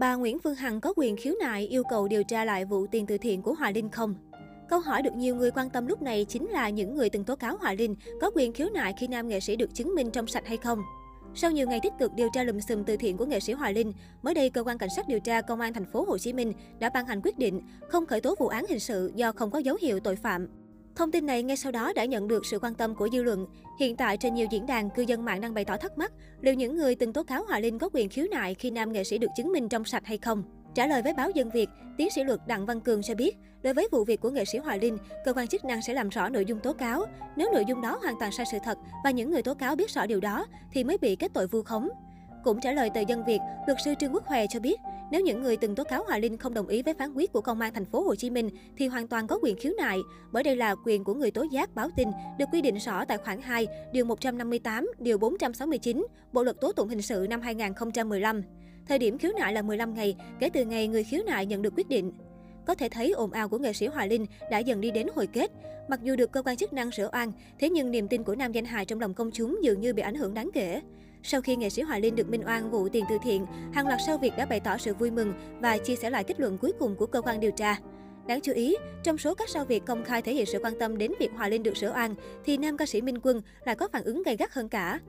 Bà Nguyễn Phương Hằng có quyền khiếu nại yêu cầu điều tra lại vụ tiền từ thiện của Hoài Linh không? Câu hỏi được nhiều người quan tâm lúc này chính là những người từng tố cáo Hoài Linh có quyền khiếu nại khi nam nghệ sĩ được chứng minh trong sạch hay không. Sau nhiều ngày tích cực điều tra lùm xùm từ thiện của nghệ sĩ Hoài Linh, mới đây cơ quan cảnh sát điều tra công an thành phố Hồ Chí Minh đã ban hành quyết định không khởi tố vụ án hình sự do không có dấu hiệu tội phạm. Thông tin này ngay sau đó đã nhận được sự quan tâm của dư luận. Hiện tại trên nhiều diễn đàn, cư dân mạng đang bày tỏ thắc mắc liệu những người từng tố cáo Hòa Linh có quyền khiếu nại khi nam nghệ sĩ được chứng minh trong sạch hay không. Trả lời với báo Dân Việt, tiến sĩ luật Đặng Văn Cường cho biết, đối với vụ việc của nghệ sĩ Hòa Linh, cơ quan chức năng sẽ làm rõ nội dung tố cáo. Nếu nội dung đó hoàn toàn sai sự thật và những người tố cáo biết rõ điều đó thì mới bị kết tội vu khống. Cũng trả lời tờ Dân Việt, luật sư Trương Quốc Hòe cho biết, nếu những người từng tố cáo Hòa Linh không đồng ý với phán quyết của công an thành phố Hồ Chí Minh thì hoàn toàn có quyền khiếu nại, bởi đây là quyền của người tố giác báo tin được quy định rõ tại khoản 2, điều 158, điều 469 Bộ luật tố tụng hình sự năm 2015. Thời điểm khiếu nại là 15 ngày kể từ ngày người khiếu nại nhận được quyết định. Có thể thấy ồn ào của nghệ sĩ Hòa Linh đã dần đi đến hồi kết. Mặc dù được cơ quan chức năng sửa oan, thế nhưng niềm tin của nam danh hài trong lòng công chúng dường như bị ảnh hưởng đáng kể. Sau khi nghệ sĩ Hoài Linh được minh oan vụ tiền từ thiện, hàng loạt sao Việt đã bày tỏ sự vui mừng và chia sẻ lại kết luận cuối cùng của cơ quan điều tra. Đáng chú ý, trong số các sao Việt công khai thể hiện sự quan tâm đến việc Hoài Linh được sửa oan, thì nam ca sĩ Minh Quân lại có phản ứng gay gắt hơn cả.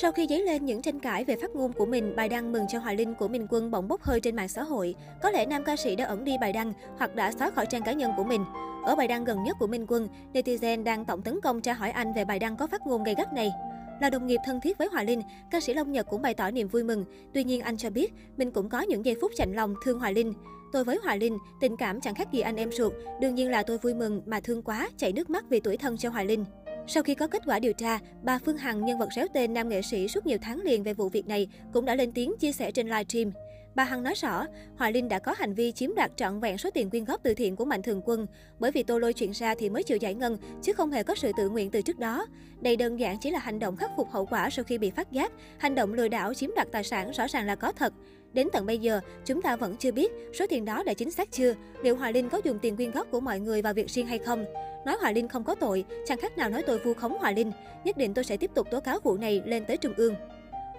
Sau khi dấy lên những tranh cãi về phát ngôn của mình, bài đăng mừng cho Hoài Linh của Minh Quân bỗng bốc hơi trên mạng xã hội. Có lẽ nam ca sĩ đã ẩn đi bài đăng hoặc đã xóa khỏi trang cá nhân của mình. Ở bài đăng gần nhất của Minh Quân, netizen đang tổng tấn công tra hỏi anh về bài đăng có phát ngôn gay gắt này. Là đồng nghiệp thân thiết với Hoài Linh, ca sĩ Long Nhật cũng bày tỏ niềm vui mừng. Tuy nhiên anh cho biết mình cũng có những giây phút chạnh lòng thương Hoài Linh. Tôi với Hoài Linh, tình cảm chẳng khác gì anh em ruột. Đương nhiên là tôi vui mừng mà thương quá, chảy nước mắt vì tuổi thân cho Hoài Linh. Sau khi có kết quả điều tra, bà Phương Hằng, nhân vật réo tên nam nghệ sĩ suốt nhiều tháng liền về vụ việc này, cũng đã lên tiếng chia sẻ trên livestream. Bà Hằng nói rõ, Hoài Linh đã có hành vi chiếm đoạt trọn vẹn số tiền quyên góp từ thiện của Mạnh Thường Quân. Bởi vì tôi lôi chuyện ra thì mới chịu giải ngân, chứ không hề có sự tự nguyện từ trước đó. Đây đơn giản chỉ là hành động khắc phục hậu quả sau khi bị phát giác. Hành động lừa đảo chiếm đoạt tài sản rõ ràng là có thật. Đến tận bây giờ, chúng ta vẫn chưa biết số tiền đó đã chính xác chưa, liệu Hoài Linh có dùng tiền quyên góp của mọi người vào việc riêng hay không. Nói Hoài Linh không có tội, chẳng khác nào nói tôi vu khống Hoài Linh. Nhất định tôi sẽ tiếp tục tố cáo vụ này lên tới Trung ương.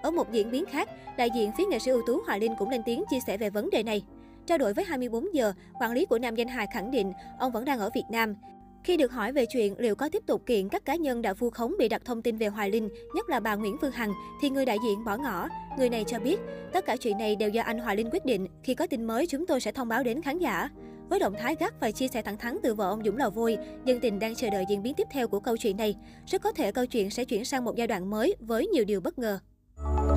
Ở một diễn biến khác, đại diện phía nghệ sĩ ưu tú Hòa Linh cũng lên tiếng chia sẻ về vấn đề này. Trao đổi với 24 giờ, quản lý của nam danh hài khẳng định ông vẫn đang ở Việt Nam. Khi được hỏi về chuyện liệu có tiếp tục kiện các cá nhân đã vu khống bị đặt thông tin về Hoài Linh, nhất là bà Nguyễn Phương Hằng, thì người đại diện bỏ ngỏ. Người này cho biết, tất cả chuyện này đều do anh Hoài Linh quyết định. Khi có tin mới, chúng tôi sẽ thông báo đến khán giả. Với động thái gắt và chia sẻ thẳng thắn từ vợ ông Dũng Lò vui, dân tình đang chờ đợi diễn biến tiếp theo của câu chuyện này. Rất có thể câu chuyện sẽ chuyển sang một giai đoạn mới với nhiều điều bất ngờ. Bye.